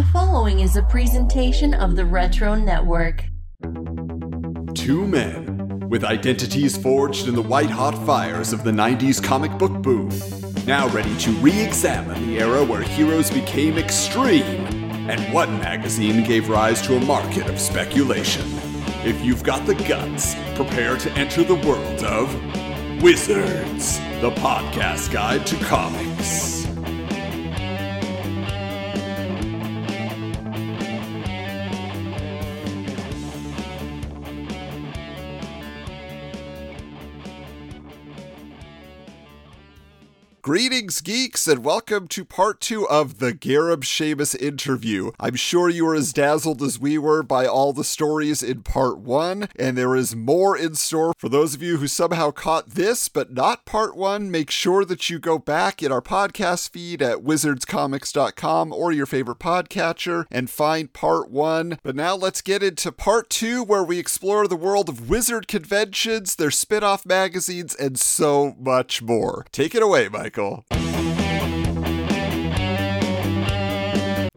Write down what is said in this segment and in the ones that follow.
The following is a presentation of the Retro Network. Two men with identities forged in the white hot fires of the 90s comic book boom, now ready to re examine the era where heroes became extreme and one magazine gave rise to a market of speculation. If you've got the guts, prepare to enter the world of Wizards, the podcast guide to comics. Greetings, geeks, and welcome to part two of the Gareb Shamus interview. I'm sure you were as dazzled as we were by all the stories in part one, and there is more in store for those of you who somehow caught this but not part one. Make sure that you go back in our podcast feed at wizardscomics.com or your favorite podcatcher and find part one. But now let's get into part two, where we explore the world of wizard conventions, their spin off magazines, and so much more. Take it away, Mike. Michael.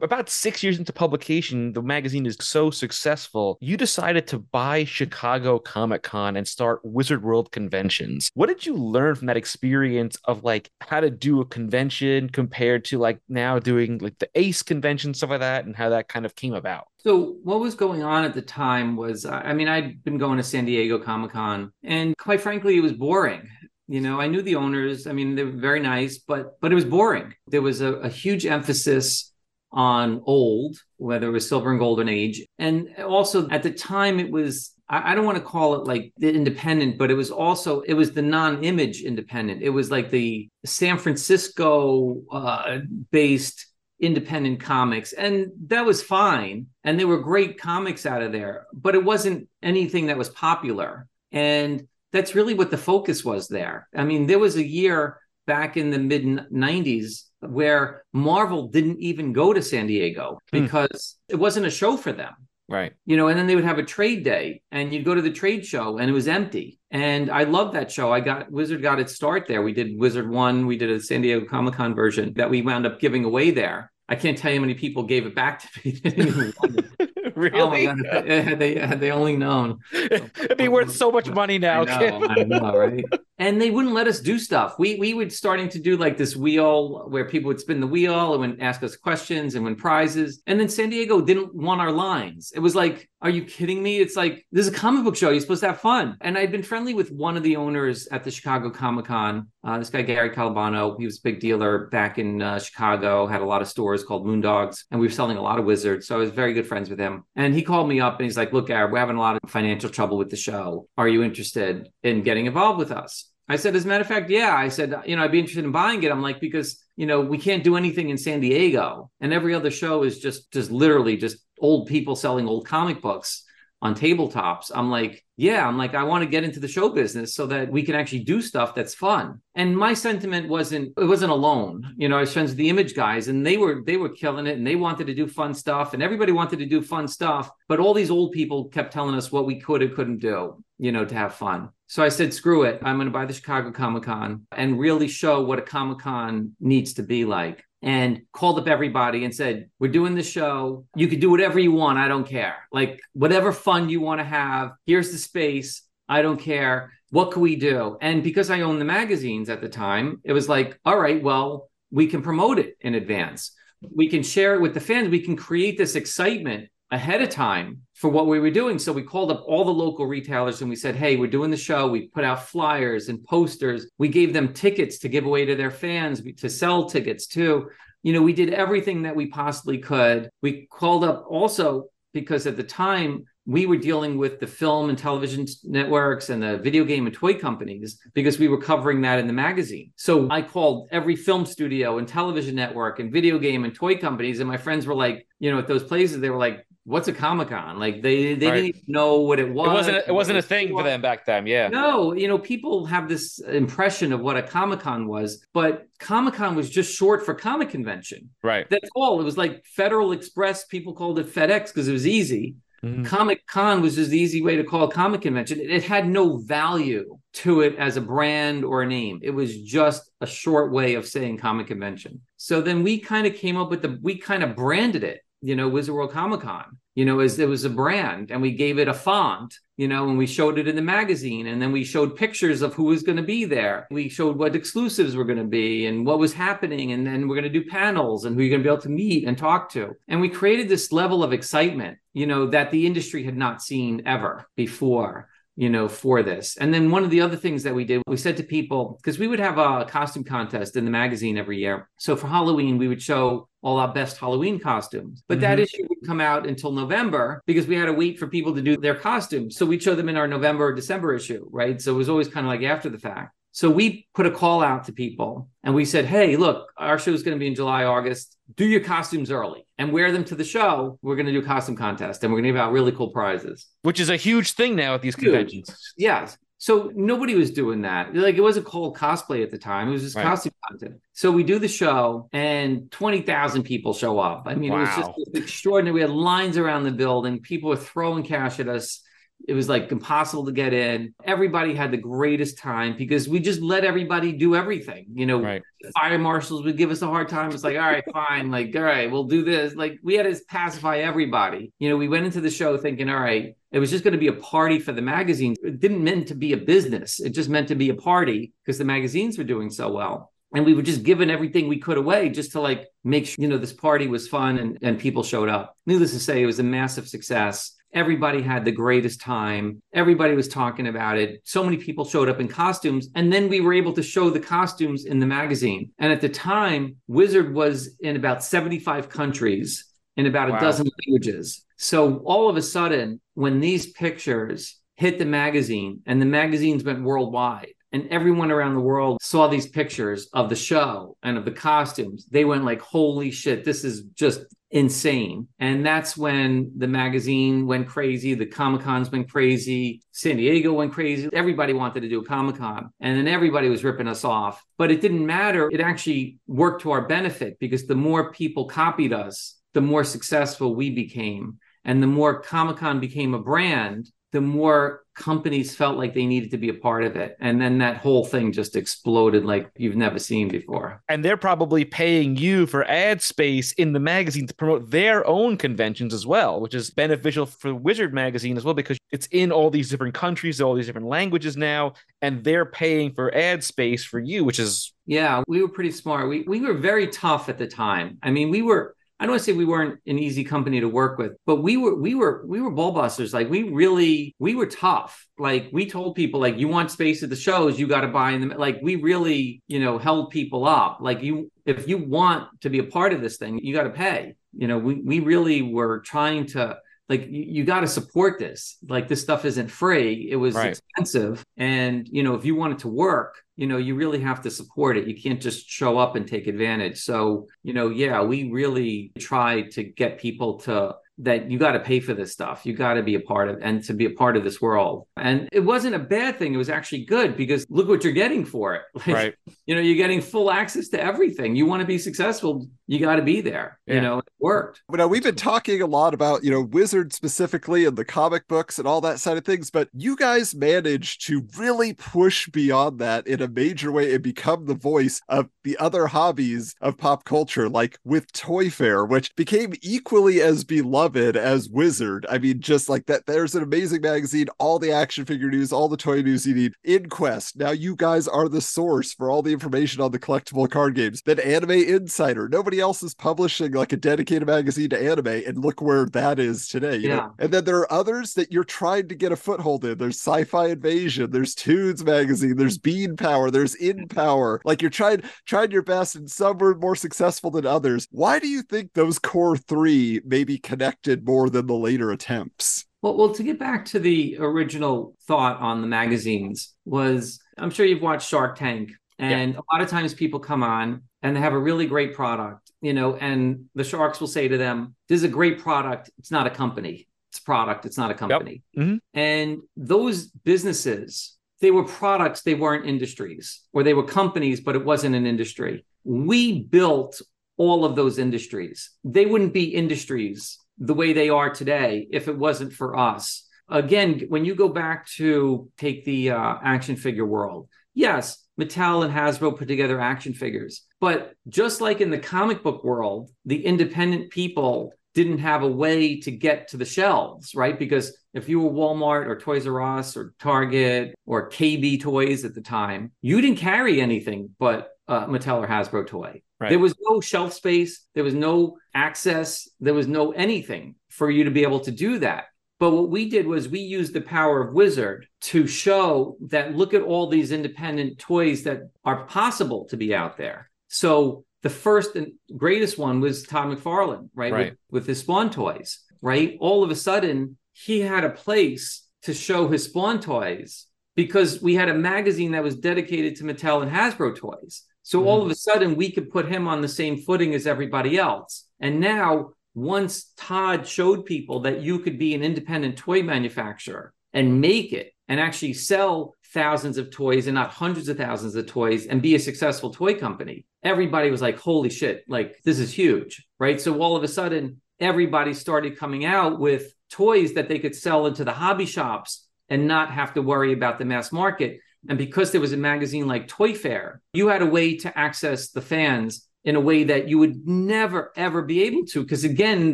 About six years into publication, the magazine is so successful, you decided to buy Chicago Comic Con and start Wizard World conventions. What did you learn from that experience of like how to do a convention compared to like now doing like the ACE convention, stuff like that, and how that kind of came about? So, what was going on at the time was, I mean, I'd been going to San Diego Comic Con, and quite frankly, it was boring. You know, I knew the owners. I mean, they were very nice, but but it was boring. There was a, a huge emphasis on old, whether it was silver and golden age, and also at the time it was. I, don't want to call it like the independent, but it was also it was the non-image independent. It was like the San Francisco uh, based independent comics and that was fine and there were great comics out of there but it wasn't anything that was popular and that's really what the focus was there. I mean, there was a year back in the mid 90s where Marvel didn't even go to San Diego hmm. because hmm. it wasn't a show for them. Right. You know, and then they would have a trade day and you'd go to the trade show and it was empty. And I love that show. I got Wizard got its start there. We did Wizard 1, we did a San Diego Comic Con version that we wound up giving away there. I can't tell you how many people gave it back to me. really? Oh God, had they had they only known, it'd be worth so much money now. I know, I know, right? And they wouldn't let us do stuff. We we would starting to do like this wheel where people would spin the wheel and would ask us questions and win prizes. And then San Diego didn't want our lines. It was like, are you kidding me? It's like this is a comic book show. You're supposed to have fun. And I'd been friendly with one of the owners at the Chicago Comic Con. Uh, this guy Gary Colabuono. He was a big dealer back in uh, Chicago. Had a lot of stores called Moondogs, and we were selling a lot of wizards. So I was very good friends with him. And he called me up and he's like, "Look, Gary, we're having a lot of financial trouble with the show. Are you interested in getting involved with us?" I said, as a matter of fact, yeah. I said, you know, I'd be interested in buying it. I'm like, because, you know, we can't do anything in San Diego. And every other show is just just literally just old people selling old comic books on tabletops. I'm like, yeah, I'm like, I want to get into the show business so that we can actually do stuff that's fun. And my sentiment wasn't it wasn't alone. You know, I was friends with the image guys and they were they were killing it and they wanted to do fun stuff and everybody wanted to do fun stuff. But all these old people kept telling us what we could and couldn't do, you know, to have fun. So I said, screw it. I'm going to buy the Chicago Comic Con and really show what a Comic Con needs to be like. And called up everybody and said, We're doing the show. You can do whatever you want. I don't care. Like, whatever fun you want to have, here's the space. I don't care. What can we do? And because I owned the magazines at the time, it was like, All right, well, we can promote it in advance. We can share it with the fans. We can create this excitement ahead of time for what we were doing. So we called up all the local retailers and we said, Hey, we're doing the show. We put out flyers and posters. We gave them tickets to give away to their fans, to sell tickets too. You know, we did everything that we possibly could. We called up also because at the time we were dealing with the film and television networks and the video game and toy companies because we were covering that in the magazine. So I called every film studio and television network and video game and toy companies. And my friends were like, you know, at those places, they were like, what's a Comic Con? Like they they right. didn't know what it was. It wasn't a, it wasn't a thing for them back then. Yeah. No, you know, people have this impression of what a Comic Con was, but Comic Con was just short for comic convention. Right. That's all. It was like Federal Express. People called it FedEx because it was easy. Mm-hmm. Comic Con was just the easy way to call a comic convention. It had no value to it as a brand or a name. It was just a short way of saying comic convention. So then we kind of came up with the, we kind of branded it you know, Wizard World Comic Con, you know, as it was a brand and we gave it a font, you know, and we showed it in the magazine and then we showed pictures of who was going to be there. We showed what exclusives were going to be and what was happening. And then we're going to do panels and who you're going to be able to meet and talk to. And we created this level of excitement, you know, that the industry had not seen ever before you know, for this. And then one of the other things that we did, we said to people, because we would have a costume contest in the magazine every year. So for Halloween, we would show all our best Halloween costumes. But mm-hmm. that issue would come out until November because we had to wait for people to do their costumes. So we'd show them in our November or December issue, right? So it was always kind of like after the fact. So we put a call out to people and we said, hey, look, our show is going to be in July, August. Do your costumes early and wear them to the show. We're going to do a costume contest and we're going to give out really cool prizes. Which is a huge thing now at these huge. conventions. Yes. So nobody was doing that. Like it wasn't called cosplay at the time. It was just right. costume content. So we do the show and 20,000 people show up. I mean, wow. it was just extraordinary. We had lines around the building. People were throwing cash at us. It was like impossible to get in. Everybody had the greatest time because we just let everybody do everything. You know, right. fire marshals would give us a hard time. It's like, all right, fine. Like, all right, we'll do this. Like, we had to pacify everybody. You know, we went into the show thinking, all right, it was just going to be a party for the magazines. It didn't meant to be a business. It just meant to be a party because the magazines were doing so well and we were just giving everything we could away just to like make sure you know this party was fun and, and people showed up needless to say it was a massive success Everybody had the greatest time. Everybody was talking about it. So many people showed up in costumes. And then we were able to show the costumes in the magazine. And at the time, Wizard was in about 75 countries in about wow. a dozen languages. So all of a sudden, when these pictures hit the magazine and the magazines went worldwide, and everyone around the world saw these pictures of the show and of the costumes they went like holy shit this is just insane. And that's when the magazine went crazy, the Comic Cons went crazy, San Diego went crazy. Everybody wanted to do a Comic Con, and then everybody was ripping us off. But it didn't matter. It actually worked to our benefit because the more people copied us, the more successful we became. And the more Comic Con became a brand, the more companies felt like they needed to be a part of it. And then that whole thing just exploded like you've never seen before. And they're probably paying you for ad space in the magazine to promote their own conventions as well, which is beneficial for Wizard Magazine as well, because it's in all these different countries, all these different languages now, and they're paying for ad space for you, which is. Yeah, we were pretty smart. We, we were very tough at the time. I mean, we were I don't want to say we weren't an easy company to work with, but we were we were we were ball busters. Like we really we were tough. Like we told people like you want space at the shows, you got to buy in them. Like we really you know held people up. Like you if you want to be a part of this thing, you got to pay. You know we we really were trying to like you, you got to support this. Like this stuff isn't free. It was right. expensive. And you know if you want it to work you know you really have to support it. You can't just show up and take advantage. So you know yeah we really tried to get people to that you got to pay for this stuff. You got to be a part of and to be a part of this world. And it wasn't a bad thing. It was actually good because look what you're getting for it. Like, right. You know, you're getting full access to everything. You want to be successful, you got to be there. Yeah. You know, it worked. But now we've been talking a lot about, you know, Wizard specifically and the comic books and all that side of things, but you guys managed to really push beyond that in a major way and become the voice of the other hobbies of pop culture, like with ToyFare, which became equally as beloved beloved as Wizard. I mean, just like that, there's an amazing magazine, all the action figure news, all the toy news you need. InQuest. Now you guys are the source for all the information on the collectible card games. Then Anime Insider. Nobody else is publishing like a dedicated magazine to anime, and look where that is today. yeah. Know? And then there are others that you're trying to get a foothold in. There's Sci-Fi Invasion. There's Toons magazine. There's Bean Power. There's In Power. Like you're trying trying your best, and some were more successful than others. Why do you think those core three maybe connect? More than the later attempts. Well, well, to get back to the original thought on the magazines was I'm sure you've watched Shark Tank, and yeah. a lot of times people come on and they have a really great product, you know, and the sharks will say to them, "This is a great product. It's not a company. It's a product. It's not a company." Yep. Mm-hmm. And those businesses, they were products. They weren't industries, or they were companies, but it wasn't an industry. We built all of those industries. They wouldn't be industries the way they are today if it wasn't for us. Again, when you go back to take the uh, action figure world, yes, Mattel and Hasbro put together action figures. But just like in the comic book world, the independent people didn't have a way to get to the shelves, right? Because if you were Walmart or Toys R Us or Target or KB Toys at the time, you didn't carry anything but Mattel or Hasbro toy. Right. There was no shelf space, there was no access, there was no anything for you to be able to do that. But what we did was we used the power of Wizard to show that look at all these independent toys that are possible to be out there. So the first and greatest one was Todd McFarlane, right? Right. With, with his Spawn toys, right? All of a sudden, he had a place to show his Spawn toys because we had a magazine that was dedicated to Mattel and Hasbro toys. So all mm-hmm. of a sudden, we could put him on the same footing as everybody else. And now, once Todd showed people that you could be an independent toy manufacturer and make it and actually sell thousands of toys and not hundreds of thousands of toys and be a successful toy company, everybody was like, holy shit, like this is huge. Right. So all of a sudden, everybody started coming out with toys that they could sell into the hobby shops and not have to worry about the mass market. And because there was a magazine like ToyFare, you had a way to access the fans in a way that you would never ever be able to. Because again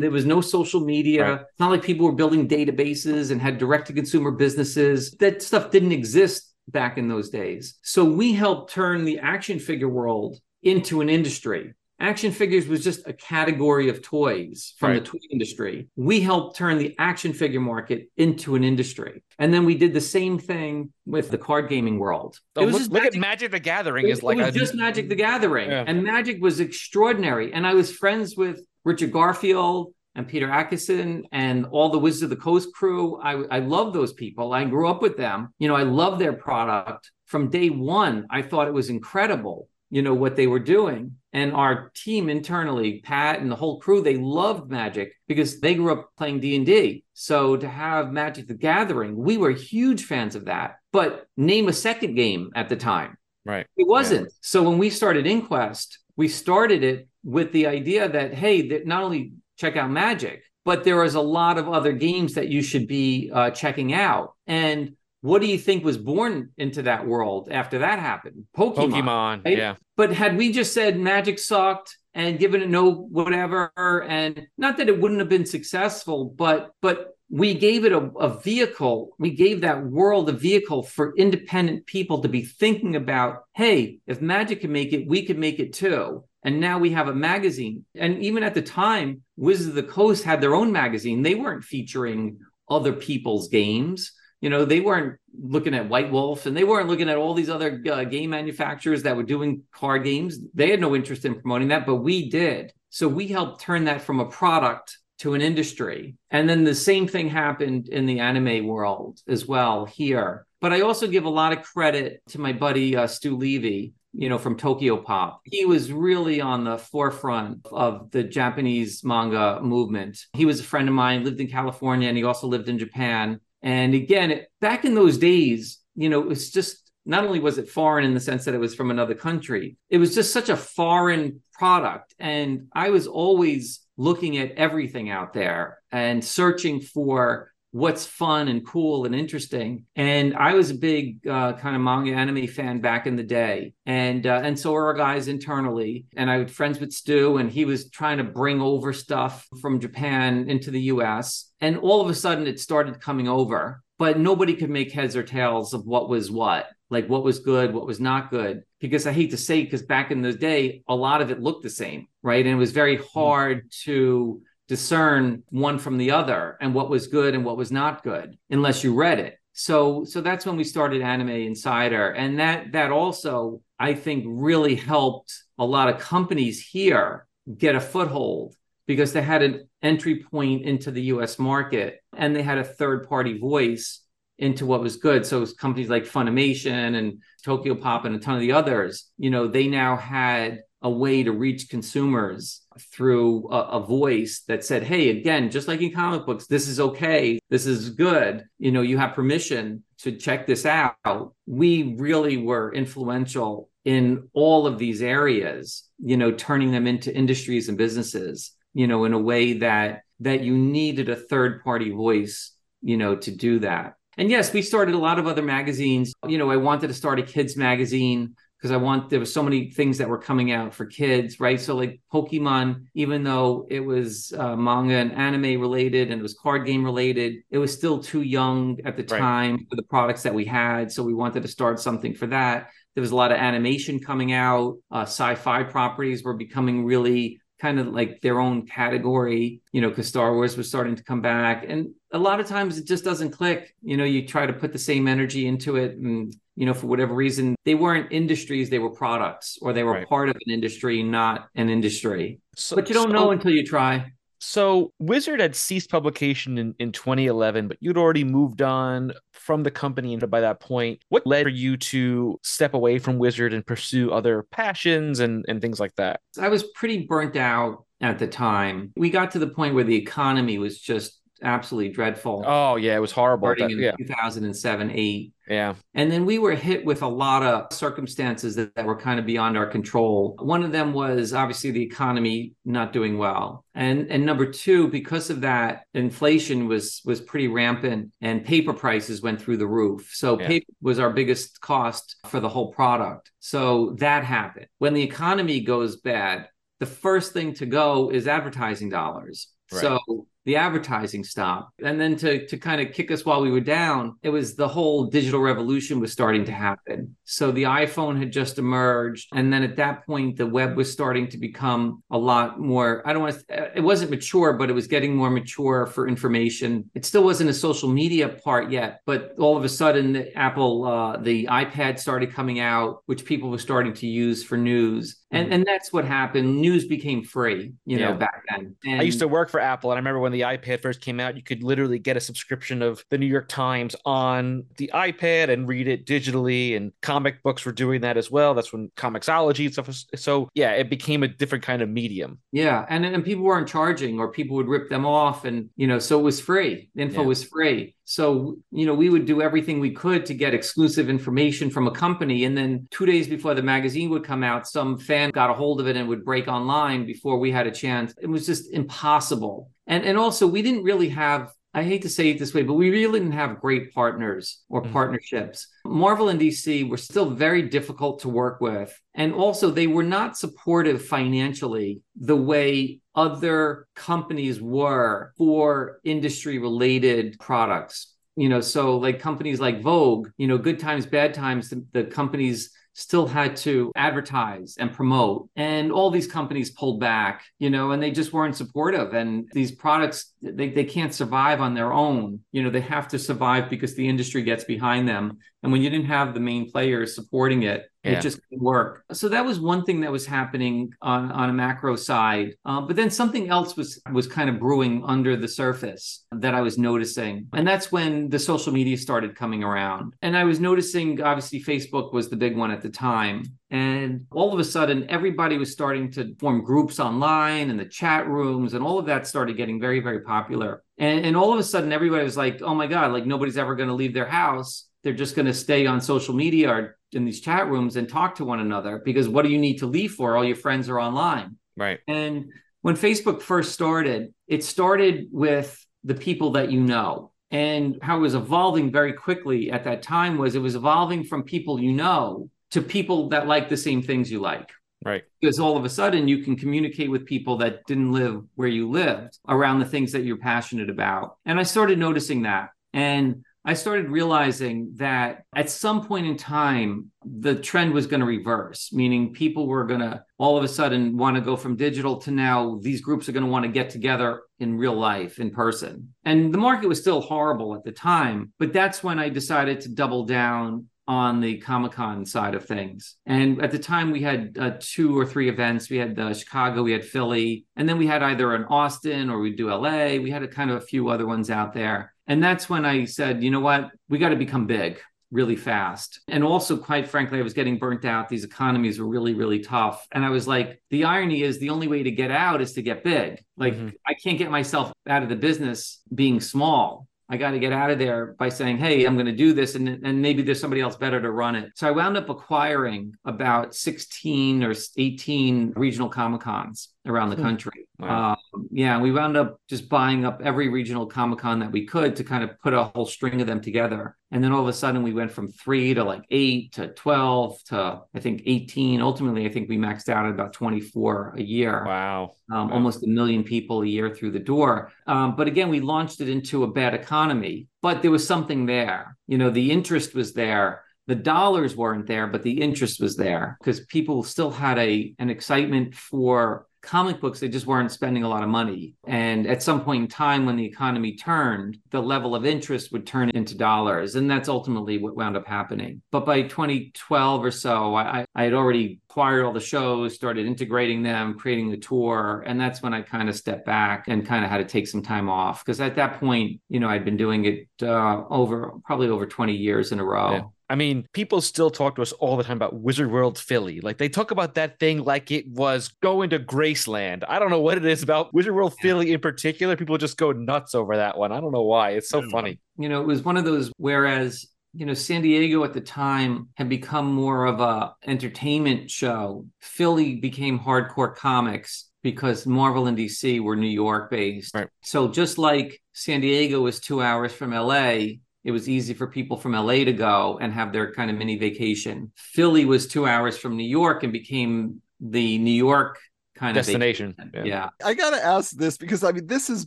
there was no social media. Right. it's not like people were building databases and had direct to consumer businesses. That stuff didn't exist back in those days. So we helped turn the action figure world into an industry action figures was just a category of toys from Right. the toy industry we helped turn the action figure market into an industry and then we did the same thing with the card gaming world Oh, It was look, just look at magic- Magic the Gathering is it like was a, just Magic the Gathering, Yeah. and Magic was extraordinary. And I was friends with Richard Garfield and Peter Adkison and all the Wizards of the Coast crew. I, I love those people. I grew up with them. You know, I love their product from day one. I thought it was incredible. You know what they were doing, and our team internally, Pat and the whole crew, they loved Magic because they grew up playing D and D. So to have Magic the Gathering, we were huge fans of that. But name a second game at the time. right. It wasn't. So when we started Inquest, we started it with the idea that hey, that not only check out Magic, but there is a lot of other games that you should be uh, checking out. And what do you think was born into that world after that happened? Pokemon. Pokemon. right? Yeah. But had we just said Magic sucked and given it no whatever, and not that it wouldn't have been successful, but but we gave it a, a vehicle. We gave that world a vehicle for independent people to be thinking about. Hey, if Magic can make it, we can make it too. And now we have a magazine. And even at the time, Wizards of the Coast had their own magazine. They weren't featuring other people's games. You know, they weren't looking at White Wolf and they weren't looking at all these other uh, game manufacturers that were doing card games. They had no interest in promoting that, but we did. So we helped turn that from a product to an industry. And then the same thing happened in the anime world as well here. But I also give a lot of credit to my buddy uh, Stu Levy, you know, from Tokyopop. He was really on the forefront of the Japanese manga movement. He was a friend of mine, lived in California, and he also lived in Japan. And again, it, back in those days, you know, it was just not only was it foreign in the sense that it was from another country, it was just such a foreign product. And I was always looking at everything out there and searching for what's fun and cool and interesting. And I was a big uh, kind of manga anime fan back in the day, and uh, and so were our guys internally. And I was friends with Stu, and he was trying to bring over stuff from Japan into the U.S. And all of a sudden, it started coming over, but nobody could make heads or tails of what was what. Like what was good, what was not good. Because I hate to say, because back in the day, a lot of it looked the same, right? And it was very hard to discern one from the other and what was good and what was not good unless you read it. So so that's when we started anime insider. And that that also i think really helped a lot of companies here get a foothold because they had an entry point into the us market and they had a third party voice into what was good. So was companies like funimation and Tokyopop and a ton of the others. You know they now had a way to reach consumers through a, a, voice that said, Hey, again, just like in comic books, this is okay. This is good. You know, you have permission to check this out. We really were influential in all of these areas, you know, turning them into industries and businesses, you know, in a way that that you needed a third party voice, you know, to do that. And yes, we started a lot of other magazines. You know, I wanted to start a kids magazine because I want there was so many things that were coming out for kids, right? So like Pokemon, even though it was uh, manga and anime related and it was card game related, it was still too young at the Right. time for the products that we had. So we wanted to start something for that. There was a lot of animation coming out. Uh, sci-fi properties were becoming really kind of like their own category, you know, because Star Wars was starting to come back. And a lot of times it just doesn't click. You know, you try to put the same energy into it and you know, for whatever reason, they weren't industries, they were products, or they were Right. part of an industry, not an industry. So, But you don't so- know until you try. So Wizard had ceased publication in, in 2011, but you'd already moved on from the company and by that point. What led for you to step away from Wizard and pursue other passions and, and things like that? I was pretty burnt out at the time. We got to the point where the economy was just absolutely dreadful. Oh yeah, it was horrible. starting in yeah, 2007, 8. yeah, And then we were hit with a lot of circumstances that, that were kind of beyond our control. One of them was obviously the economy not doing well. And and number two, because of that, inflation was was pretty rampant and paper prices went through the roof. So Yeah. paper was our biggest cost for the whole product. So that happened. When the economy goes bad, the first thing to go is advertising dollars. Right. So the advertising stopped. And then to to kind of kick us while we were down, it was the whole digital revolution was starting to happen. So the iPhone had just emerged. And then at that point, the web was starting to become a lot more, I don't want to, it wasn't mature, but it was getting more mature for information. It still wasn't a social media part yet, but all of a sudden, the Apple, uh, the iPad started coming out, which people were starting to use for news. And, mm. and that's what happened. News became free, you know, back then. I used to work for Apple, and I remember when the iPad first came out, you could literally get a subscription of the New York Times on the iPad and read it digitally. And comic books were doing that as well. That's when Comixology and stuff was. So yeah, it became a different kind of medium. Yeah, and and people weren't charging, or people would rip them off, and you know, so it was free. Info Yeah. was free. So you know, we would do everything we could to get exclusive information from a company, and then two days before the magazine would come out, some fan got a hold of it and would break online before we had a chance. It was just impossible. And and also, we didn't really have. I hate to say it this way, but we really didn't have great partners or Mhm. partnerships. Marvel and DC were still very difficult to work with. And also, they were not supportive financially the way other companies were for industry related products. You know, so like companies like Vogue, you know, good times, bad times, the, the companies still had to advertise and promote. And all these companies pulled back, you know, and they just weren't supportive. And these products, they, they can't survive on their own. You know, they have to survive because the industry gets behind them. And when you didn't have the main players supporting it, Yeah. it just didn't work. So that was one thing that was happening on, on a macro side. Uh, but then something else was was kind of brewing under the surface that I was noticing. And that's when the social media started coming around. And I was noticing obviously Facebook was the big one at the time. And all of a sudden, everybody was starting to form groups online and the chat rooms, and all of that started getting very, very popular. And, and all of a sudden, everybody was like, oh my God, like nobody's ever going to leave their house. They're just going to stay on social media or in these chat rooms and talk to one another because what do you need to leave for? All your friends are online. Right. And when Facebook first started, it started with the people that you know. And how it was evolving very quickly at that time was it was evolving from people you know to people that like the same things you like. Right. Because all of a sudden you can communicate with people that didn't live where you lived around the things that you're passionate about. And I started noticing that. And I started realizing that at some point in time, the trend was going to reverse, meaning people were going to all of a sudden want to go from digital to now these groups are going to want to get together in real life, in person. And the market was still horrible at the time, but that's when I decided to double down on the Comic Con side of things. And at the time, we had uh, two or three events. We had uh, Chicago, we had Philly, and then we had either an Austin or we'd do LA. We had a kind of a few other ones out there. And that's when I said, you know what, we got to become big really fast. And also, quite frankly, I was getting burnt out. These economies were really, really tough. And I was like, the irony is the only way to get out is to get big. Like, Mhm. I can't get myself out of the business being small. I got to get out of there by saying, hey, I'm going to do this. And, and maybe there's somebody else better to run it. So I wound up acquiring about 16 or 18 regional Comic Cons. Around the Hmm. country. Wow. Um, yeah, we wound up just buying up every regional Comic Con that we could to kind of put a whole string of them together. And then all of a sudden, we went from three to like eight to 12 to I think 18. Ultimately, I think we maxed out at about 24 a year Wow. um, Wow. almost a million people a year through the door. Um, but again, we launched it into a bad economy, but there was something there. You know, the interest was there. The dollars weren't there, but the interest was there because people still had a an excitement for comic books. They just weren't spending a lot of money. And at some point in time, when the economy turned, the level of interest would turn into dollars, and that's ultimately what wound up happening. But by 2012 or so, I, I had already acquired all the shows, started integrating them, creating the tour, and that's when I kind of stepped back and kind of had to take some time off because at that point, you know, I'd been doing it uh, over probably over 20 years in a row. Yeah. I mean, people still talk to us all the time about Wizard World Philly. Like they talk about that thing like it was going to Graceland. I don't know what it is about Wizard World Philly in particular. People just go nuts over that one. I don't know why. It's so funny. you know, it was one of those whereas you know San Diego at the time had become more of a entertainment show. Philly became hardcore comics because Marvel and DC were New York based. Right. So just like San Diego was 2 hours from LA, it was easy for people from LA to go and have their kind of mini vacation. Philly was 2 hours from New York and became the New York kind Destination. of Yeah. yeah. I gotta ask this because I mean, this has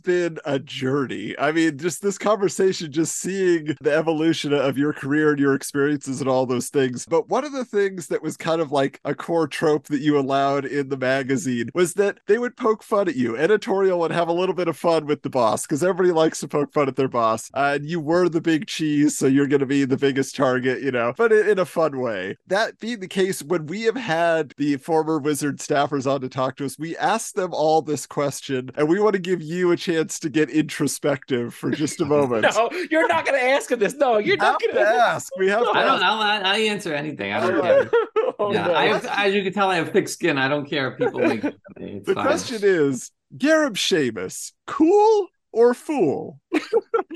been a journey. I mean, just this conversation, just seeing the evolution of your career and your experiences and all those things. But one of the things that was kind of like a core trope that you allowed in the magazine was that they would poke fun at you. Editorial would have a little bit of fun with the boss because everybody likes to poke fun at their boss. Uh, and you were the big cheese, so you're going to be the biggest target, you know, but in, in a fun way. That being the case, when we have had the former Wizard staffers on to talk to us, we asked them all this question, and we want to give you a chance to get introspective for just a moment. No, you're not going to ask him this. No, you're not going to ask. We have to I don't ask. I'll, I answer anything. I don't oh, care. Oh, yeah, no. I have, as you can tell, I have thick skin. I don't care if people make fun of me. It's The fine. question is, Gareb Shamus, cool or fool?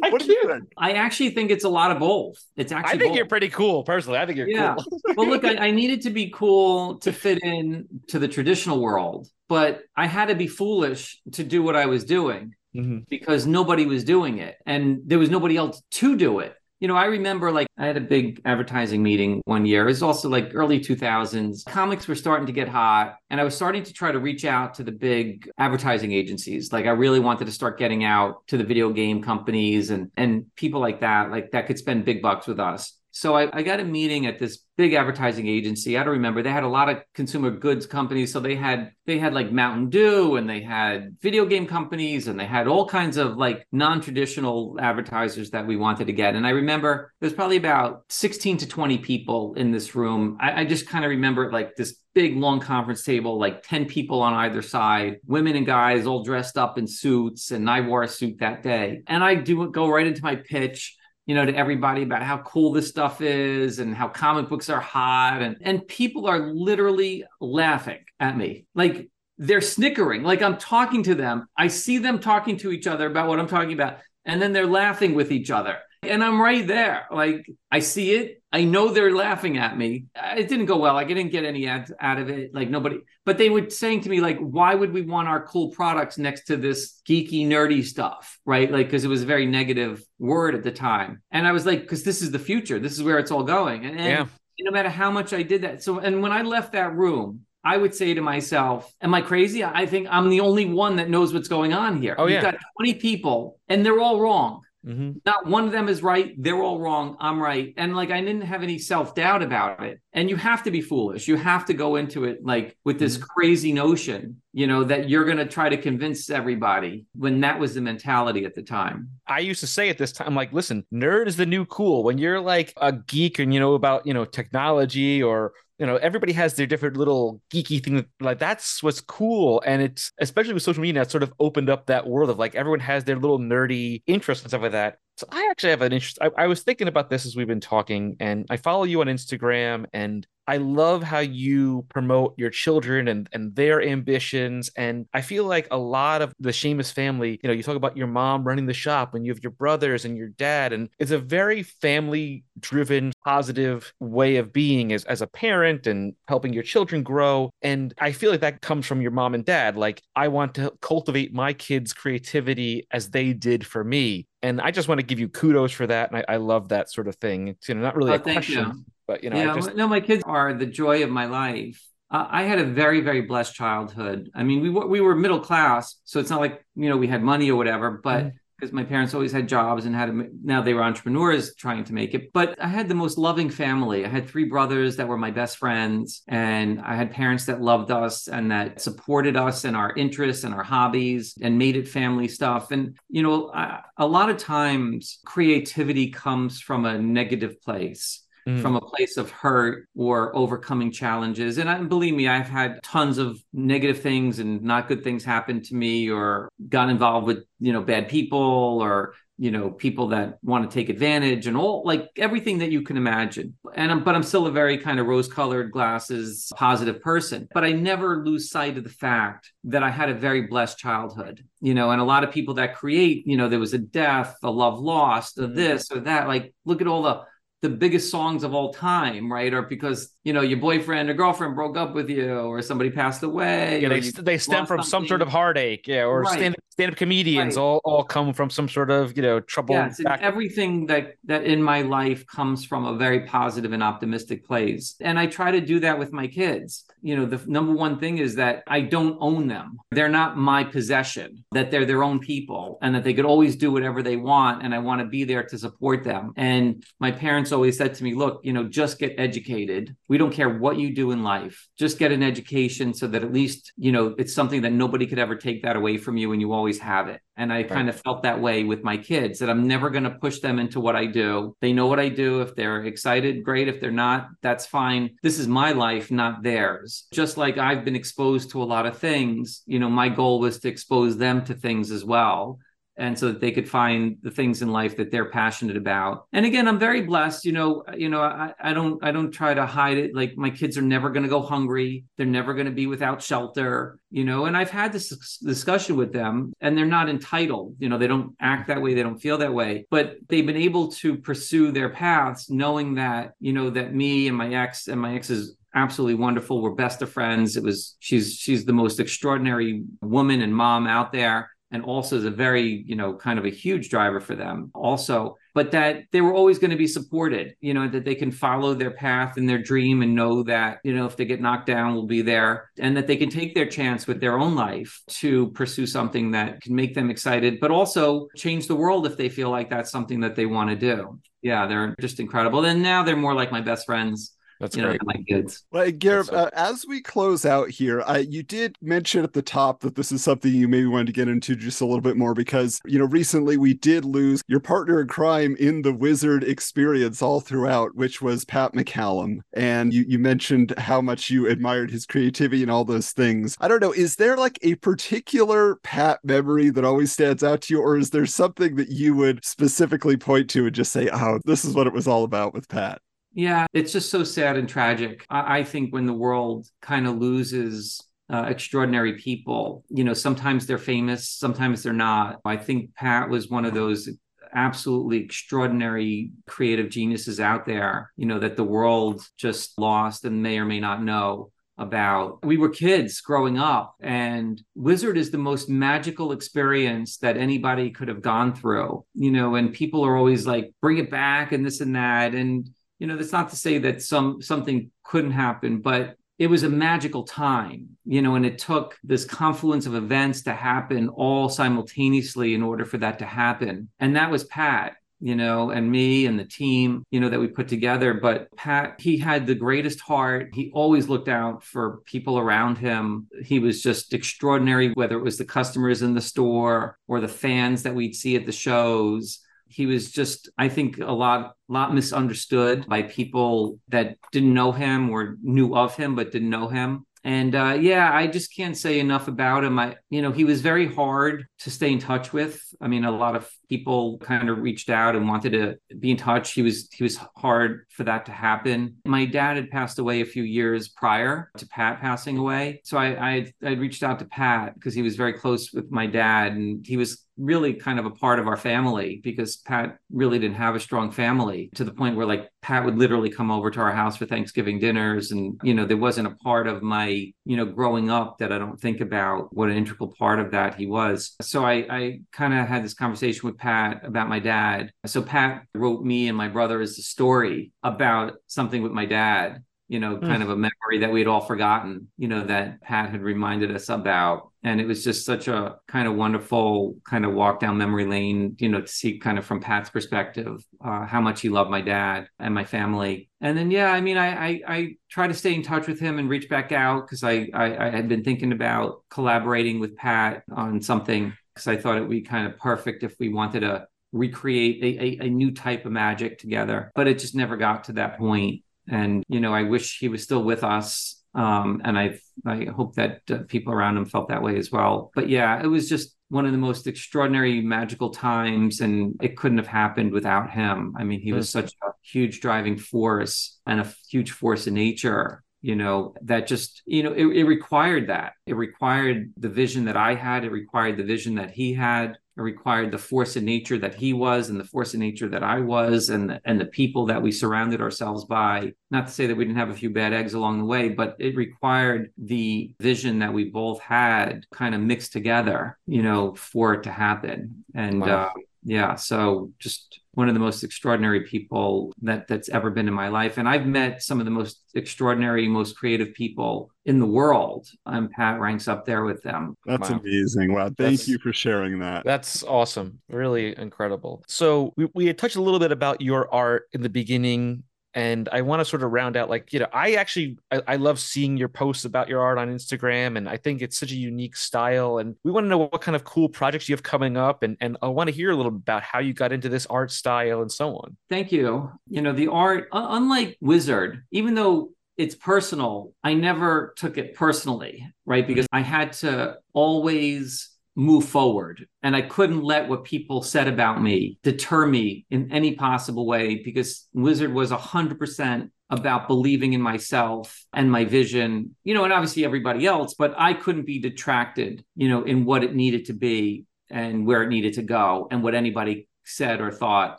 I what do you can't- think? I actually think it's a lot of both. It's actually. I actually think both. you're pretty cool, personally. I think you're Yeah. cool. well, look, I, I needed to be cool to fit in to the traditional world, but I had to be foolish to do what I was doing Mhm. because nobody was doing it and there was nobody else to do it. You know, I remember like I had a big advertising meeting one year. It was also like early 2000s. Comics were starting to get hot, and I was starting to try to reach out to the big advertising agencies. Like I really wanted to start getting out to the video game companies and and people like that, like that could spend big bucks with us. So I, I got a meeting at this big advertising agency. I don't remember. They had a lot of consumer goods companies. So they had they had like Mountain Dew and they had video game companies and they had all kinds of like non-traditional advertisers that we wanted to get. And I remember there's probably about 16 to 20 people in this room. I, I just kind of remember like this big long conference table, like 10 people on either side, women and guys all dressed up in suits. And I wore a suit that day. And I do go right into my pitch you know, to everybody about how cool this stuff is and how comic books are hot. And, and people are literally laughing at me. Like they're snickering. Like I'm talking to them. I see them talking to each other about what I'm talking about. And then they're laughing with each other. And I'm right there. Like I see it. I know they're laughing at me. It didn't go well. Like I didn't get any ads out of it. Like nobody, but they were saying to me, like, why would we want our cool products next to this geeky, nerdy stuff? Right. Like, because it was a very negative word at the time. And I was like, because this is the future. This is where it's all going. And, and Yeah. no matter how much I did that. So, and when I left that room, I would say to myself, Am I crazy? I think I'm the only one that knows what's going on here. Oh, You've yeah. got 20 people and they're all wrong. Mhm. Not one of them is right. They're all wrong. I'm right. And like, I didn't have any self doubt about it. And you have to be foolish. You have to go into it like with this crazy notion, you know, that you're going to try to convince everybody when that was the mentality at the time. I used to say at this time, like, listen, nerd is the new cool. When you're like a geek and you know about, you know, technology or you know, everybody has their different little geeky thing. Like that's what's cool. And it's especially with social media, it's sort of opened up that world of like everyone has their little nerdy interests and stuff like that. So I actually have an interest. I, I was thinking about this as we've been talking, and I follow you on Instagram, and I love how you promote your children and, and their ambitions. And I feel like a lot of the Shamus family, you know, you talk about your mom running the shop and you have your brothers and your dad, and it's a very family driven, positive way of being as, as a parent and helping your children grow. And I feel like that comes from your mom and dad. Like, I want to cultivate my kids' creativity as they did for me. And I just want to give you kudos for that. And I, I love that sort of thing. It's you know, not really Oh, a question. you. But you know, yeah, just no, my kids are the joy of my life. Uh, I had a very, very blessed childhood. I mean, we were we were middle class, so it's not like you know we had money or whatever. But because my parents always had jobs and had now they were entrepreneurs trying to make it. But I had the most loving family. I had three brothers that were my best friends, and I had parents that loved us and that supported us and our interests and our hobbies and made it family stuff. And you know, I, a lot of times creativity comes from a negative place Mm. from a place of hurt or overcoming challenges. And I, believe me, I've had tons of negative things and not good things happen to me, or got involved with you know bad people, or you know people that want to take advantage, and all like everything that you can imagine. And I'm, but I'm still a very kind of rose-colored glasses positive person. But I never lose sight of the fact that I had a very blessed childhood. You know, and a lot of people that create, you know, there was a death, a love lost, a Mhm. this or that. Like, look at all the the biggest songs of all time, right? Or because you know your boyfriend or girlfriend broke up with you, or somebody passed away. yeah, they, they stem from some sort of heartache, yeah, or Right. Stand stand up comedians Right. all all come from some sort of you know trouble. Yes, and everything that that in my life comes from a very positive and optimistic place, and I try to do that with my kids. You know, the number one thing is that I don't own them; they're not my possession. That they're their own people, and that they could always do whatever they want, and I want to be there to support them. And my parents always said to me, "Look, you know, just get educated. We don't care what you do in life; just get an education, so that at least you know it's something that nobody could ever take that away from you, and you always have it." And I kind of felt that way with my kids that I'm never going to push them into what I do. They know what I do. If they're excited, great. If they're not, that's fine. This is my life, not theirs. Just like I've been exposed to a lot of things, you know, my goal was to expose them to things as well. And so that they could find the things in life that they're passionate about. And again, I'm very blessed. You know, you know, I, I don't, I don't try to hide it. Like my kids are never going to go hungry. They're never going to be without shelter. You know, and I've had this discussion with them, and they're not entitled. You know, they don't act that way. They don't feel that way. But they've been able to pursue their paths, knowing that you know that me and my ex and my ex is absolutely wonderful. We're best of friends. It was she's she's the most extraordinary woman and mom out there and also is a very you know kind of a huge driver for them also but that they were always going to be supported you know that they can follow their path and their dream and know that you know if they get knocked down we'll be there and that they can take their chance with their own life to pursue something that can make them excited but also change the world if they feel like that's something that they want to do. Yeah they're just incredible and now they're more like my best friends That's you know great. than my kids Well, Garrett, That's uh, as we close out here, uh, you did mention at the top that this is something you maybe wanted to get into just a little bit more because, you know, recently we did lose your partner in crime in the Wizard experience all throughout, which was Pat McCallum. And you, you mentioned how much you admired his creativity and all those things. I don't know, is there like a particular Pat memory that always stands out to you, or is there something that you would specifically point to and just say, oh, this is what it was all about with Pat? Yeah, it's just so sad and tragic. I, I think when the world kind of loses uh, extraordinary people, you know, sometimes they're famous, sometimes they're not. I think Pat was one of those absolutely extraordinary creative geniuses out there, you know, that the world just lost and may or may not know about. We were kids growing up, and Wizard is the most magical experience that anybody could have gone through, you know, and people are always like, bring it back and this and that. And you know that's not to say that some something couldn't happen but it was a magical time you know and it took this confluence of events to happen all simultaneously in order for that to happen. And that was pat you know and me and the team you know that we put together. But pat he had the greatest heart. He always looked out for people around him. He was just extraordinary whether it was the customers in the store or the fans that we'd see at the shows he was just i think a lot lot misunderstood by people that didn't know him or knew of him but didn't know him And uh, yeah, I just can't say enough about him. I, you know, he was very hard to stay in touch with. I mean, a lot of people kind of reached out and wanted to be in touch. He was he was hard for that to happen. My dad had passed away a few years prior to Pat passing away, so I I I reached out to Pat because he was very close with my dad, and he was really kind of a part of our family because Pat really didn't have a strong family to the point where like Pat would literally come over to our house for Thanksgiving dinners. And you know there wasn't a part of my you know growing up that I don't think about what an integral part of that he was. So I I kind of had this conversation with Pat about my dad. So Pat wrote me and my brother as a story about something with my dad you know, kind mm. of a memory that we had all forgotten, you know, that Pat had reminded us about. And it was just such a kind of wonderful kind of walk down memory lane, you know, to see kind of from Pat's perspective uh, how much he loved my dad and my family. And then, yeah, I mean, I I, I try to stay in touch with him and reach back out because I, I I had been thinking about collaborating with Pat on something because I thought it would be kind of perfect if we wanted to recreate a, a, a, new type of magic together. But it just never got to that point and you know i wish he was still with us um, and i i hope that uh, people around him felt that way as well. But yeah it was just one of the most extraordinary magical times and it couldn't have happened without him. I mean he was such a huge driving force and a huge force in nature you know that just you know it, it required that. It required the vision that i had. It required the vision that he had it required the force of nature that he was and the force of nature that I was and the, and the people that we surrounded ourselves by. Not to say that we didn't have a few bad eggs along the way, but it required the vision that we both had kind of mixed together, you know, for it to happen. And wow. uh, yeah, so just one of the most extraordinary people that that's ever been in my life. And i've met some of the most extraordinary most creative people in the world. And pat ranks up there with them. That's wow. amazing. Wow. Thank that's, you for sharing that. That's awesome. Really incredible. So we, we had touched a little bit about your art in the beginning and I want to sort of round out like you know I actually I, I, love seeing your posts about your art on Instagram and I think it's such a unique style and we want to know what kind of cool projects you have coming up and and I want to hear a little about how you got into this art style and so on. Thank you. You know the art unlike Wizard even though it's personal I never took it personally right because I had to always move forward. And I couldn't let what people said about me deter me in any possible way because Wizard was 100% about believing in myself and my vision, you know, and obviously everybody else, but I couldn't be detracted, you know, in what it needed to be and where it needed to go and what anybody said or thought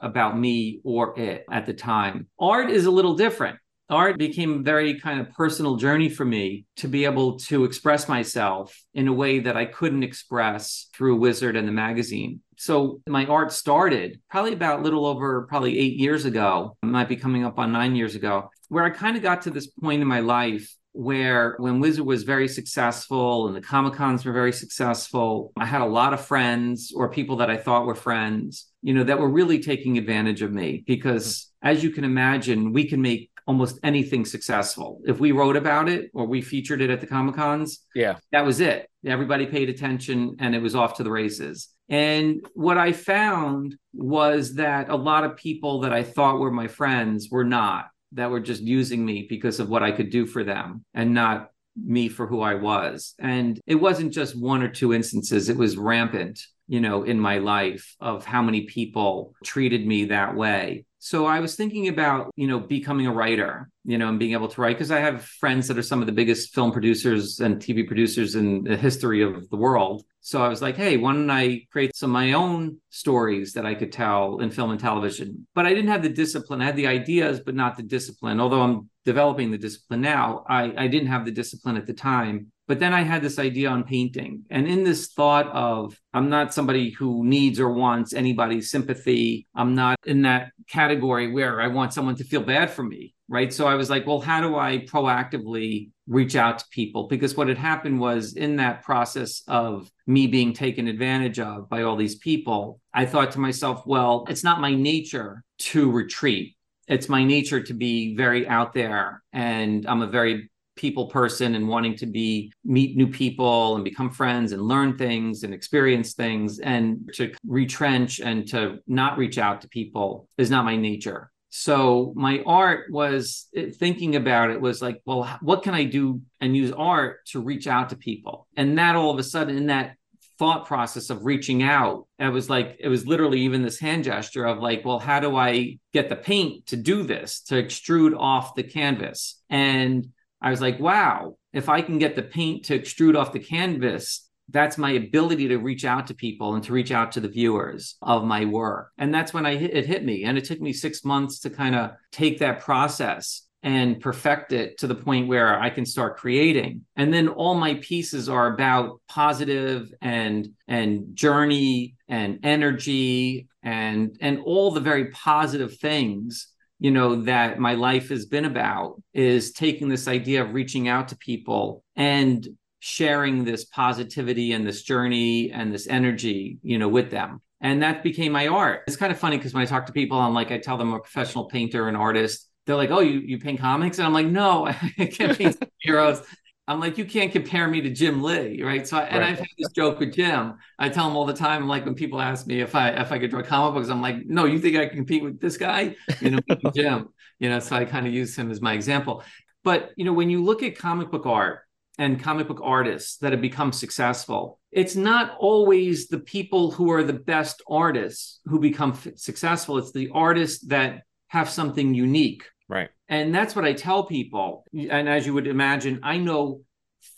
about me or it at the time. Art is a little different art became a very kind of personal journey for me to be able to express myself in a way that I couldn't express through Wizard and the magazine. So my art started probably about a little over probably eight years ago. Might be coming up on nine years ago, where I kind of got to this point in my life where when Wizard was very successful and the Comic Cons were very successful, I had a lot of friends or people that I thought were friends, you know, that were really taking advantage of me because as you can imagine, we can make almost anything successful. If we wrote about it or we featured it at the Comic Cons, yeah, that was it. Everybody paid attention and it was off to the races. And what I found was that a lot of people that I thought were my friends were not, that were just using me because of what I could do for them and not me for who I was. And it wasn't just one or two instances, it was rampant, you know, in my life of how many people treated me that way. So I was thinking about, you know, becoming a writer, you know, and being able to write because I have friends that are some of the biggest film producers and TV producers in the history of the world. So I was like, hey, why don't I create some of my own stories that I could tell in film and television? But I didn't have the discipline. I had the ideas, but not the discipline. Although I'm developing the discipline now, I, I didn't have the discipline at the time. But then I had this idea on painting. And in this thought of, I'm not somebody who needs or wants anybody's sympathy. I'm not in that category where I want someone to feel bad for me. Right. So I was like, well, how do I proactively reach out to people? Because what had happened was in that process of me being taken advantage of by all these people, I thought to myself, well, it's not my nature to retreat. It's my nature to be very out there. And I'm a very people person and wanting to be meet new people and become friends and learn things and experience things and to retrench and to not reach out to people is not my nature So my art was thinking about it was like, well, what can I do and use art to reach out to people? And that all of a sudden, in that thought process of reaching out, I was like, it was literally even this hand gesture of like, well, how do I get the paint to do this, to extrude off the canvas? And I was like, wow, if I can get the paint to extrude off the canvas, that's my ability to reach out to people and to reach out to the viewers of my work. And that's when I hit, it hit me. And it took me six months to kind of take that process and perfect it to the point where I can start creating. And then all my pieces are about positive and and journey and energy and and all the very positive things you know that my life has been about is taking this idea of reaching out to people and sharing this positivity and this journey and this energy, you know, with them. And that became my art. It's kind of funny because when I talk to people, I'm like, I tell them I'm a professional painter and artist. They're like, oh, you, you paint comics? And I'm like, no, I can't paint heroes. I'm like, you can't compare me to Jim Lee, right? So, I, and I've had this joke with Jim. I tell him all the time. I'm like, when people ask me if I if I could draw comic books, I'm like, no, you think I can compete with this guy? You know, Jim. You know, so I kind of use him as my example. But you know, when you look at comic book art, and comic book artists that have become successful. It's not always the people who are the best artists who become f- successful. It's the artists that have something unique. Right. And that's what I tell people. And as you would imagine, I know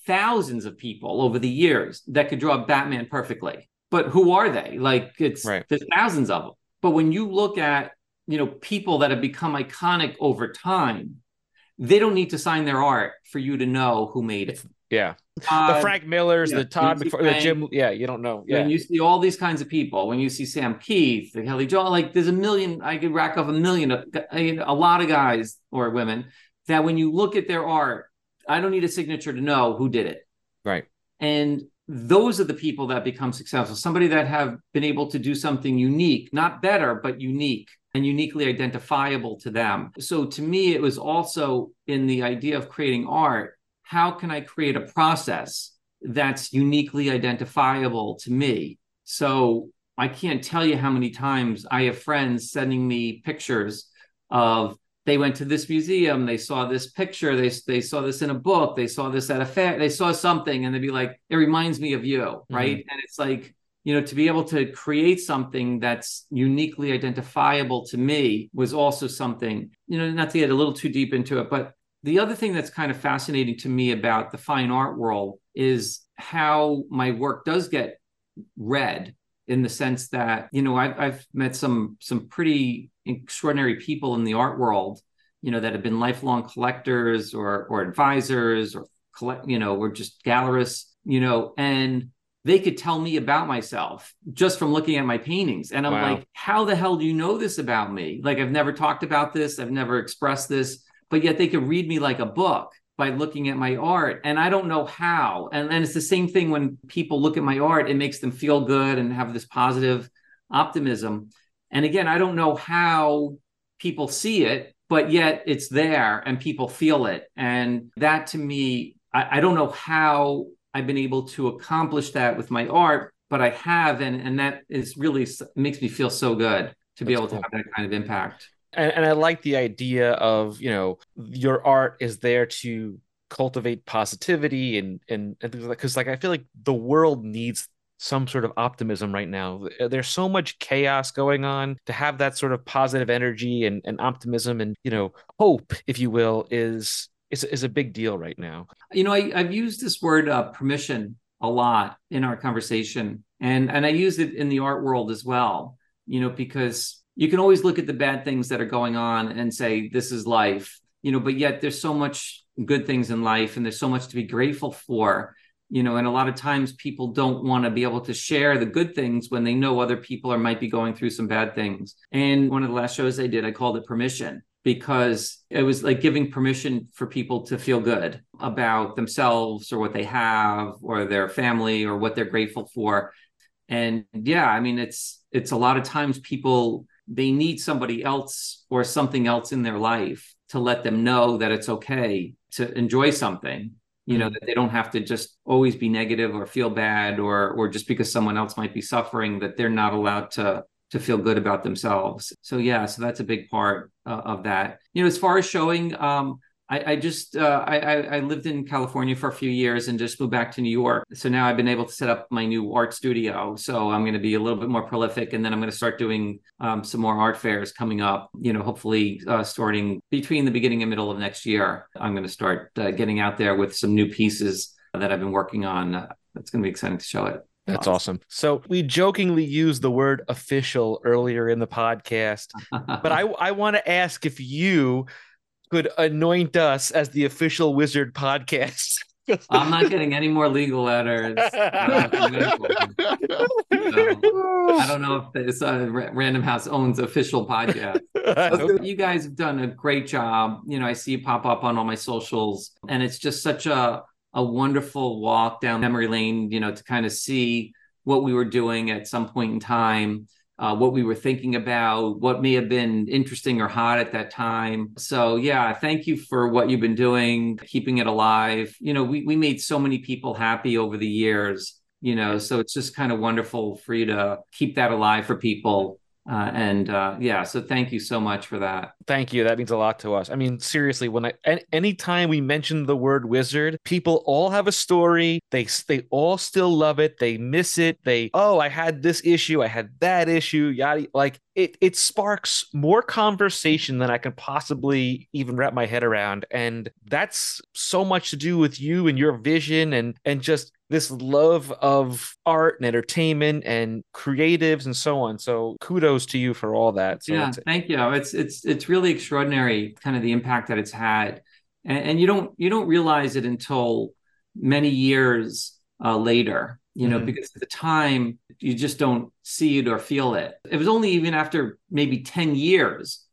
thousands of people over the years that could draw Batman perfectly. But who are they? Like it's right. there's thousands of them. But when you look at, you know, people that have become iconic over time, they don't need to sign their art for you to know who made it. Yeah. Uh, the Frank Millers, the Todd McFar- the Jim, yeah, you don't know. Yeah. When you see all these kinds of people, when you see Sam Kieth, the Kelly Joel, like there's a million, I could rack up a million, a, a lot of guys or women that when you look at their art, I don't need a signature to know who did it. Right. And those are the people that become successful. Somebody that have been able to do something unique, not better, but unique and uniquely identifiable to them. So to me, it was also in the idea of creating art. How can I create a process that's uniquely identifiable to me? So I can't tell you how many times I have friends sending me pictures of they went to this museum, they saw this picture, they they saw this in a book, they saw this at a fair, they saw something, and they'd be like, "It reminds me of you," right? Mm-hmm. And it's like you know, to be able to create something that's uniquely identifiable to me was also something, you know, not to get a little too deep into it, but the other thing that's kind of fascinating to me about the fine art world is how my work does get read in the sense that, you know, I've, I've met some some pretty extraordinary people in the art world, you know, that have been lifelong collectors or or advisors or collect, you know, or just gallerists, you know, and they could tell me about myself just from looking at my paintings. And I'm wow. like, how the hell do you know this about me? Like, I've never talked about this, I've never expressed this, but yet they could read me like a book by looking at my art. And I don't know how. And, and it's the same thing when people look at my art, it makes them feel good and have this positive optimism. And again, I don't know how people see it, but yet it's there and people feel it. And that to me, I, I don't know how I've been able to accomplish that with my art, but I have, and and that is really makes me feel so good to be able cool. to have that kind of impact. And, and I like the idea of you know your art is there to cultivate positivity and and things like because like I feel like the world needs some sort of optimism right now. There's so much chaos going on. To have that sort of positive energy and, and optimism and you know hope, if you will, is is, is a big deal right now. You know, I, have used this word uh, permission a lot in our conversation, and and I use it in the art world as well. You know, because you can always look at the bad things that are going on and say this is life. You know, but yet there's so much good things in life, and there's so much to be grateful for. You know, and a lot of times people don't want to be able to share the good things when they know other people are might be going through some bad things. And one of the last shows I did, I called it permission because it was like giving permission for people to feel good about themselves or what they have or their family or what they're grateful for and yeah i mean it's it's a lot of times people they need somebody else or something else in their life to let them know that it's okay to enjoy something you know mm-hmm. that they don't have to just always be negative or feel bad or or just because someone else might be suffering that they're not allowed to to feel good about themselves. So yeah, so that's a big part uh, of that. You know, as far as showing, um, I, I, just uh, I, I lived in California for a few years and just moved back to New York. So now I've been able to set up my new art studio. So I'm going to be a little bit more prolific, and then I'm going to start doing um, some more art fairs coming up. You know, hopefully uh, starting between the beginning and middle of next year. I'm going to start uh, getting out there with some new pieces that I've been working on. Uh, it's going to be exciting to show it. That's awesome. So we jokingly used the word official earlier in the podcast, but I I want to ask if you could anoint us as the official Wizard podcast. I'm not getting any more legal letters. I don't know if this uh, Random House owns official podcast. you guys have done a great job. You know, I see you pop up on all my socials, and it's just such a a wonderful walk down memory lane, you know, to kind of see what we were doing at some point in time, uh, what we were thinking about, what may have been interesting or hot at that time. So, yeah, thank you for what you've been doing, keeping it alive. You know, we, we made so many people happy over the years, you know, so it's just kind of wonderful for you to keep that alive for people uh, and uh, yeah, so thank you so much for that. Thank you. That means a lot to us. I mean, seriously, when I anytime we mention the word wizard, people all have a story. They they all still love it. They miss it. They oh, I had this issue. I had that issue. Yada. Like it it sparks more conversation than I can possibly even wrap my head around, and that's so much to do with you and your vision and and just this love of art and entertainment and creatives and so on. So kudos to you for all that. So yeah, thank you. It's it's it's really extraordinary, kind of the impact that it's had, and, and you don't you don't realize it until many years uh, later. You know, mm-hmm. because at the time you just don't see it or feel it. It was only even after maybe ten years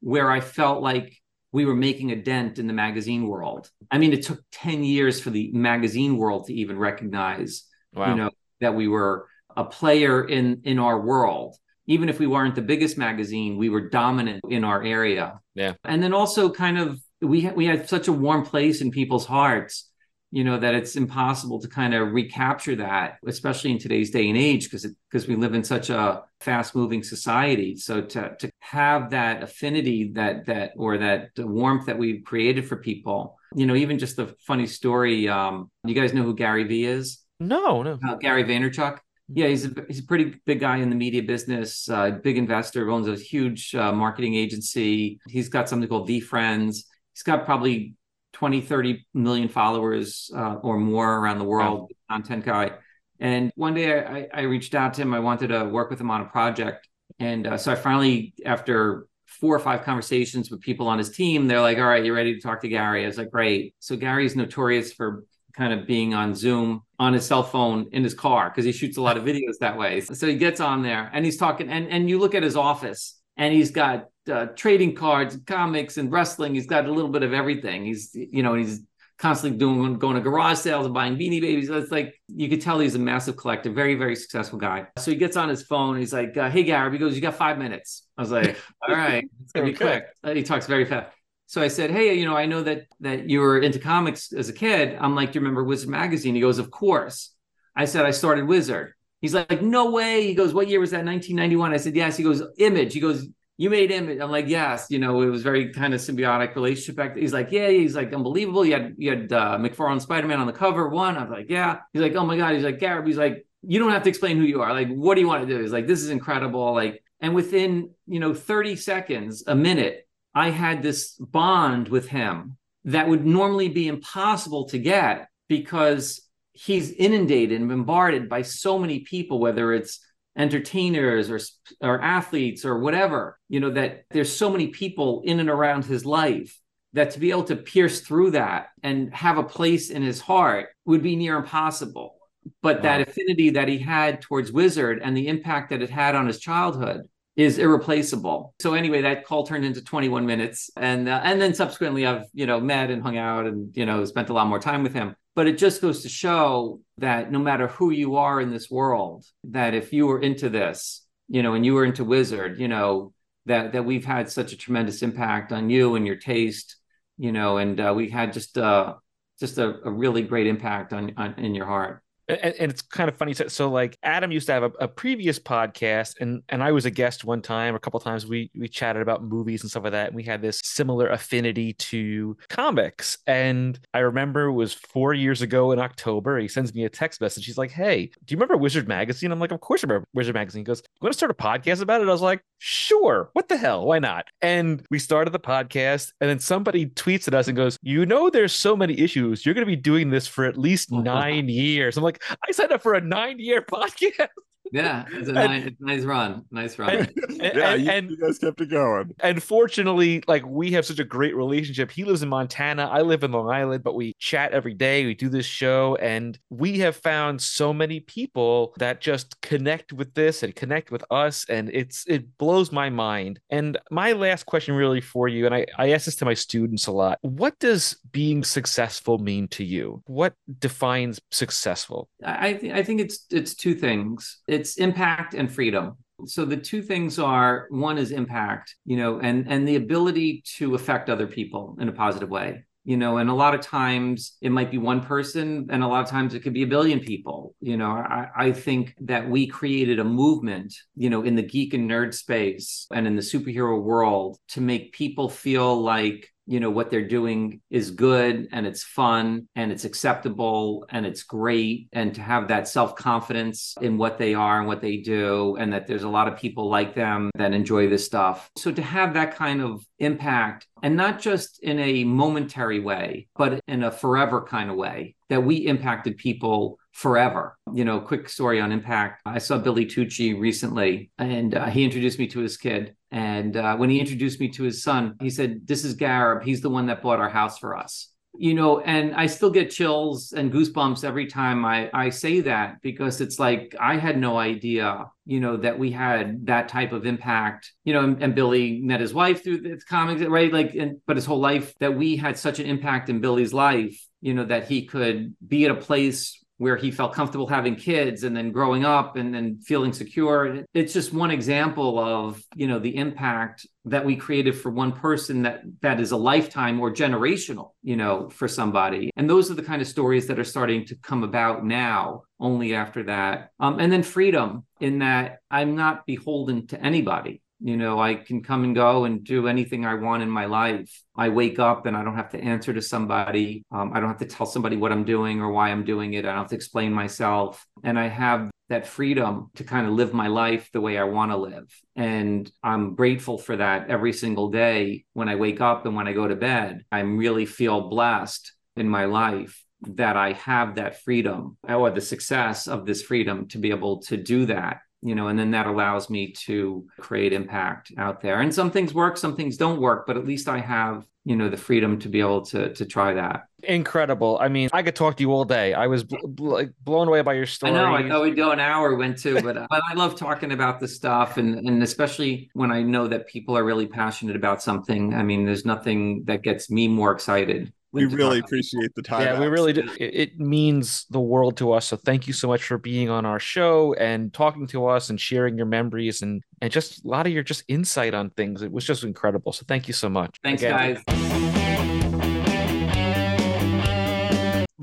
where I felt like we were making a dent in the magazine world. I mean, it took 10 years for the magazine world to even recognize, wow. you know, that we were a player in in our world. Even if we weren't the biggest magazine, we were dominant in our area. Yeah. And then also kind of we ha- we had such a warm place in people's hearts you know that it's impossible to kind of recapture that especially in today's day and age because because we live in such a fast moving society. So to to have that affinity that that or that warmth that we've created for people you know even just the funny story um you guys know who gary vee is? No no. Uh, gary vaynerchuk? Yeah, he's a he's a pretty big guy in the media business, uh, big investor, owns a huge uh, marketing agency. He's got something called VeeFriends. He's got probably 20, 30 million followers uh, or more around the world, wow. content guy. And one day I, I, reached out to him. I wanted to work with him on a project. And uh, so I finally, after four or five conversations with people on his team, they're like, all right, you're ready to talk to Gary? I was like, great. So Gary's notorious for kind of being on Zoom on his cell phone in his car because he shoots a lot of videos that way. So he gets on there and he's talking, and, and you look at his office and he's got uh, trading cards, comics, and wrestling. He's got a little bit of everything. He's you know he's constantly doing going to garage sales and buying beanie babies. It's like you could tell he's a massive collector, very very successful guy. So he gets on his phone. He's like, uh, "Hey Gary," he goes, "You got five minutes." I was like, "All right, it's gonna be quick." Uh, he talks very fast. So I said, "Hey, you know, I know that that you were into comics as a kid." I'm like, "Do you remember Wizard magazine?" He goes, "Of course." I said, "I started Wizard." He's like, "No way." He goes, "What year was that? 1991." I said, "Yes." He goes, "Image." He goes, you made him. I'm like, yes, you know, it was very kind of symbiotic relationship. Back he's like, yeah, he's like unbelievable. You had you had uh, McFarlane Spider Man on the cover one. I was like, yeah. He's like, oh my god. He's like, Gareb. He's like, you don't have to explain who you are. Like, what do you want to do? He's like, this is incredible. Like, and within you know 30 seconds, a minute, I had this bond with him that would normally be impossible to get because he's inundated and bombarded by so many people, whether it's entertainers or or athletes or whatever you know that there's so many people in and around his life that to be able to pierce through that and have a place in his heart would be near impossible but wow. that affinity that he had towards wizard and the impact that it had on his childhood is irreplaceable. So anyway, that call turned into 21 minutes, and uh, and then subsequently I've you know met and hung out and you know spent a lot more time with him. But it just goes to show that no matter who you are in this world, that if you were into this, you know, and you were into Wizard, you know, that that we've had such a tremendous impact on you and your taste, you know, and uh, we had just uh, just a, a really great impact on, on in your heart. And, and, it's kind of funny. So, so, like Adam used to have a, a, previous podcast, and and I was a guest one time, a couple times. We we chatted about movies and stuff like that. And we had this similar affinity to comics. And I remember it was four years ago in October. He sends me a text message. He's like, "Hey, do you remember Wizard Magazine?" I'm like, "Of course I remember Wizard Magazine." He goes, "You want to start a podcast about it?" I was like, "Sure. What the hell? Why not?" And we started the podcast, and then somebody tweets at us and goes, "You know, there's so many issues. You're going to be doing this for at least nine years." I'm like, "I signed up for a nine year podcast." Yeah, it's a nice, nice run. Nice run. And, yeah, and, you, and, you, guys kept it going. And fortunately, like we have such a great relationship. He lives in Montana. I live in Long Island, but we chat every day. We do this show, and we have found so many people that just connect with this and connect with us. And it's it blows my mind. And my last question really for you, and I, I ask this to my students a lot. What does being successful mean to you? What defines successful? I th- I think it's it's two things. It's it's impact and freedom. So the two things are one is impact you know and and the ability to affect other people in a positive way you know and a lot of times it might be one person and a lot of times it could be a billion people you know. I, I think that we created a movement you know in the geek and nerd space and in the superhero world to make people feel like you know what they're doing is good and it's fun and it's acceptable and it's great. And to have that self-confidence in what they are and what they do and that there's a lot of people like them that enjoy this stuff. So to have that kind of impact and not just in a momentary way but in a forever kind of way that we impacted people forever. You know, quick story on impact. I saw Billy Tucci recently, and uh, he introduced me to his kid. And uh, when he introduced me to his son, he said, This is Gareb. He's the one that bought our house for us. You know, and I still get chills and goosebumps every time I, I say that because it's like I had no idea, you know, that we had that type of impact. You know, and, and Billy met his wife through the comics, right? Like, and, but his whole life that we had such an impact in Billy's life, you know, that he could be at a place where he felt comfortable having kids and then growing up and then feeling secure. It's just one example of you know the impact that we created for one person that that is a lifetime or generational you know for somebody. And those are the kind of stories that are starting to come about now only after that. Um, and then freedom in that i'm not beholden to anybody you know, I can come and go and do anything I want in my life. I wake up and I don't have to answer to somebody. Um, I don't have to tell somebody what I'm doing or why I'm doing it. I don't have to explain myself. And I have that freedom to kind of live my life the way I want to live. And I'm grateful for that every single day when I wake up and when I go to bed. I really feel blessed in my life that I have that freedom or the success of this freedom to be able to do that you know, and then that allows me to create impact out there. And some things work, some things don't work, but at least I have, you know, the freedom to be able to to try that. Incredible. I mean, I could talk to you all day. I was bl- bl- blown away by your story. I know. I thought we'd go an hour, went to, but uh, but I love talking about the stuff, and and especially when I know that people are really passionate about something. I mean, there's nothing that gets me more excited we really appreciate the time. Yeah, we really do. It, it, means the world to us. So thank you so much for being on our show and talking to us and sharing your memories and and just a lot of your just insight on things. It was just incredible. So thank you so much. Thanks, Again. guys.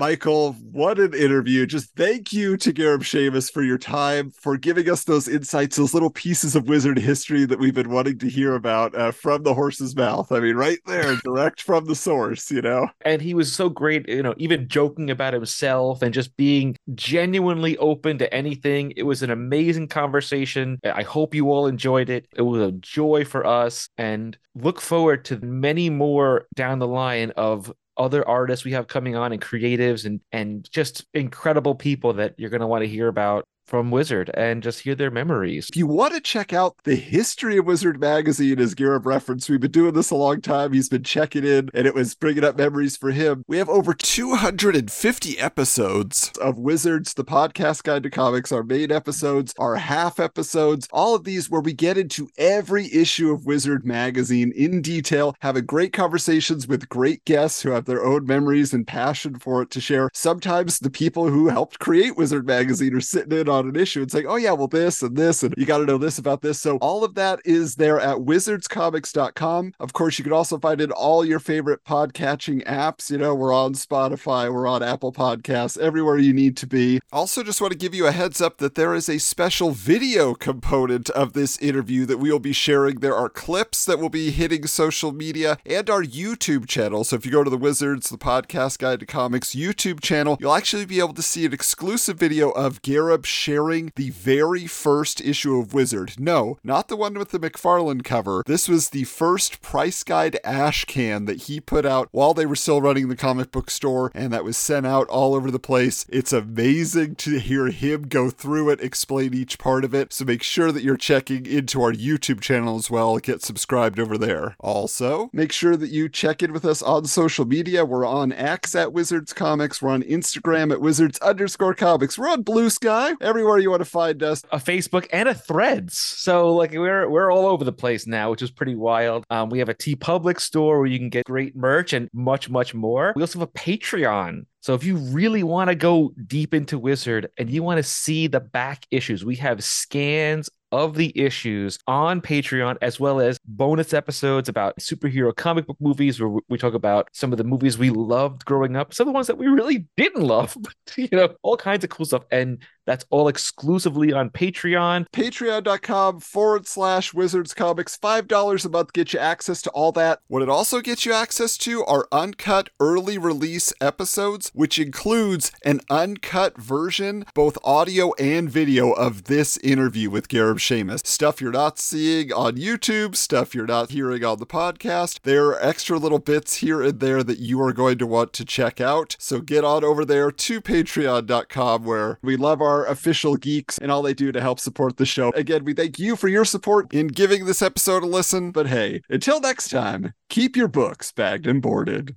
Michael, what an interview. Just thank you to Gareb Shamus for your time, for giving us those insights, those little pieces of wizard history that we've been wanting to hear about uh, from the horse's mouth. I mean, right there, direct from the source, you know? And he was so great, you know, even joking about himself and just being genuinely open to anything. It was an amazing conversation. I hope you all enjoyed it. It was a joy for us and look forward to many more down the line of other artists we have coming on and creatives and and just incredible people that you're going to want to hear about from Wizard and just hear their memories. If you want to check out the history of Wizard Magazine, as Gareb referenced, we've been doing this a long time. He's been checking in and it was bringing up memories for him. We have over 250 episodes of Wizards, the podcast guide to comics, our main episodes, our half episodes, all of these where we get into every issue of Wizard Magazine in detail, having great conversations with great guests who have their own memories and passion for it to share. Sometimes the people who helped create Wizard Magazine are sitting in on about an issue and saying, oh, yeah, well, this and this, and you got to know this about this. So all of that is there at wizardscomics.com. Of course, you can also find it in all your favorite podcatching apps. You know, we're on Spotify, we're on Apple Podcasts, everywhere you need to be. Also, just want to give you a heads up that there is a special video component of this interview that we will be sharing. There are clips that will be hitting social media and our YouTube channel. So if you go to the Wizards, the Podcast Guide to Comics YouTube channel, you'll actually be able to see an exclusive video of Gareb sharing the very first issue of Wizard. No, not the one with the McFarlane cover. This was the first price guide ash can that he put out while they were still running the comic book store, and that was sent out all over the place. It's amazing to hear him go through it, explain each part of it. So make sure that you're checking into our YouTube channel as well. Get subscribed over there. Also, make sure that you check in with us on social media. We're on X at Wizards Comics. We're on Instagram at Wizards underscore comics. We're on Bluesky. Everywhere you want to find us. A Facebook and a Threads. So like we're we're all over the place now, which is pretty wild. Um, we have a TeePublic store where you can get great merch and much much more. We also have a Patreon. So if you really want to go deep into Wizard and you want to see the back issues, we have scans of the issues on Patreon, as well as bonus episodes about superhero comic book movies, where we talk about some of the movies we loved growing up, some of the ones that we really didn't love, but, you know, all kinds of cool stuff. And that's all exclusively on Patreon. Patreon.com forward slash Wizards Comics. $5 a month gets you access to all that. What it also gets you access to are uncut early release episodes, which includes an uncut version, both audio and video, of this interview with Gareb Shamus. Stuff you're not seeing on YouTube, stuff you're not hearing on the podcast. There are extra little bits here and there that you are going to want to check out. So get on over there to patreon.com where we love our official geeks and all they do to help support the show. Again, we thank you for your support in giving this episode a listen. But hey, until next time, keep your books bagged and boarded.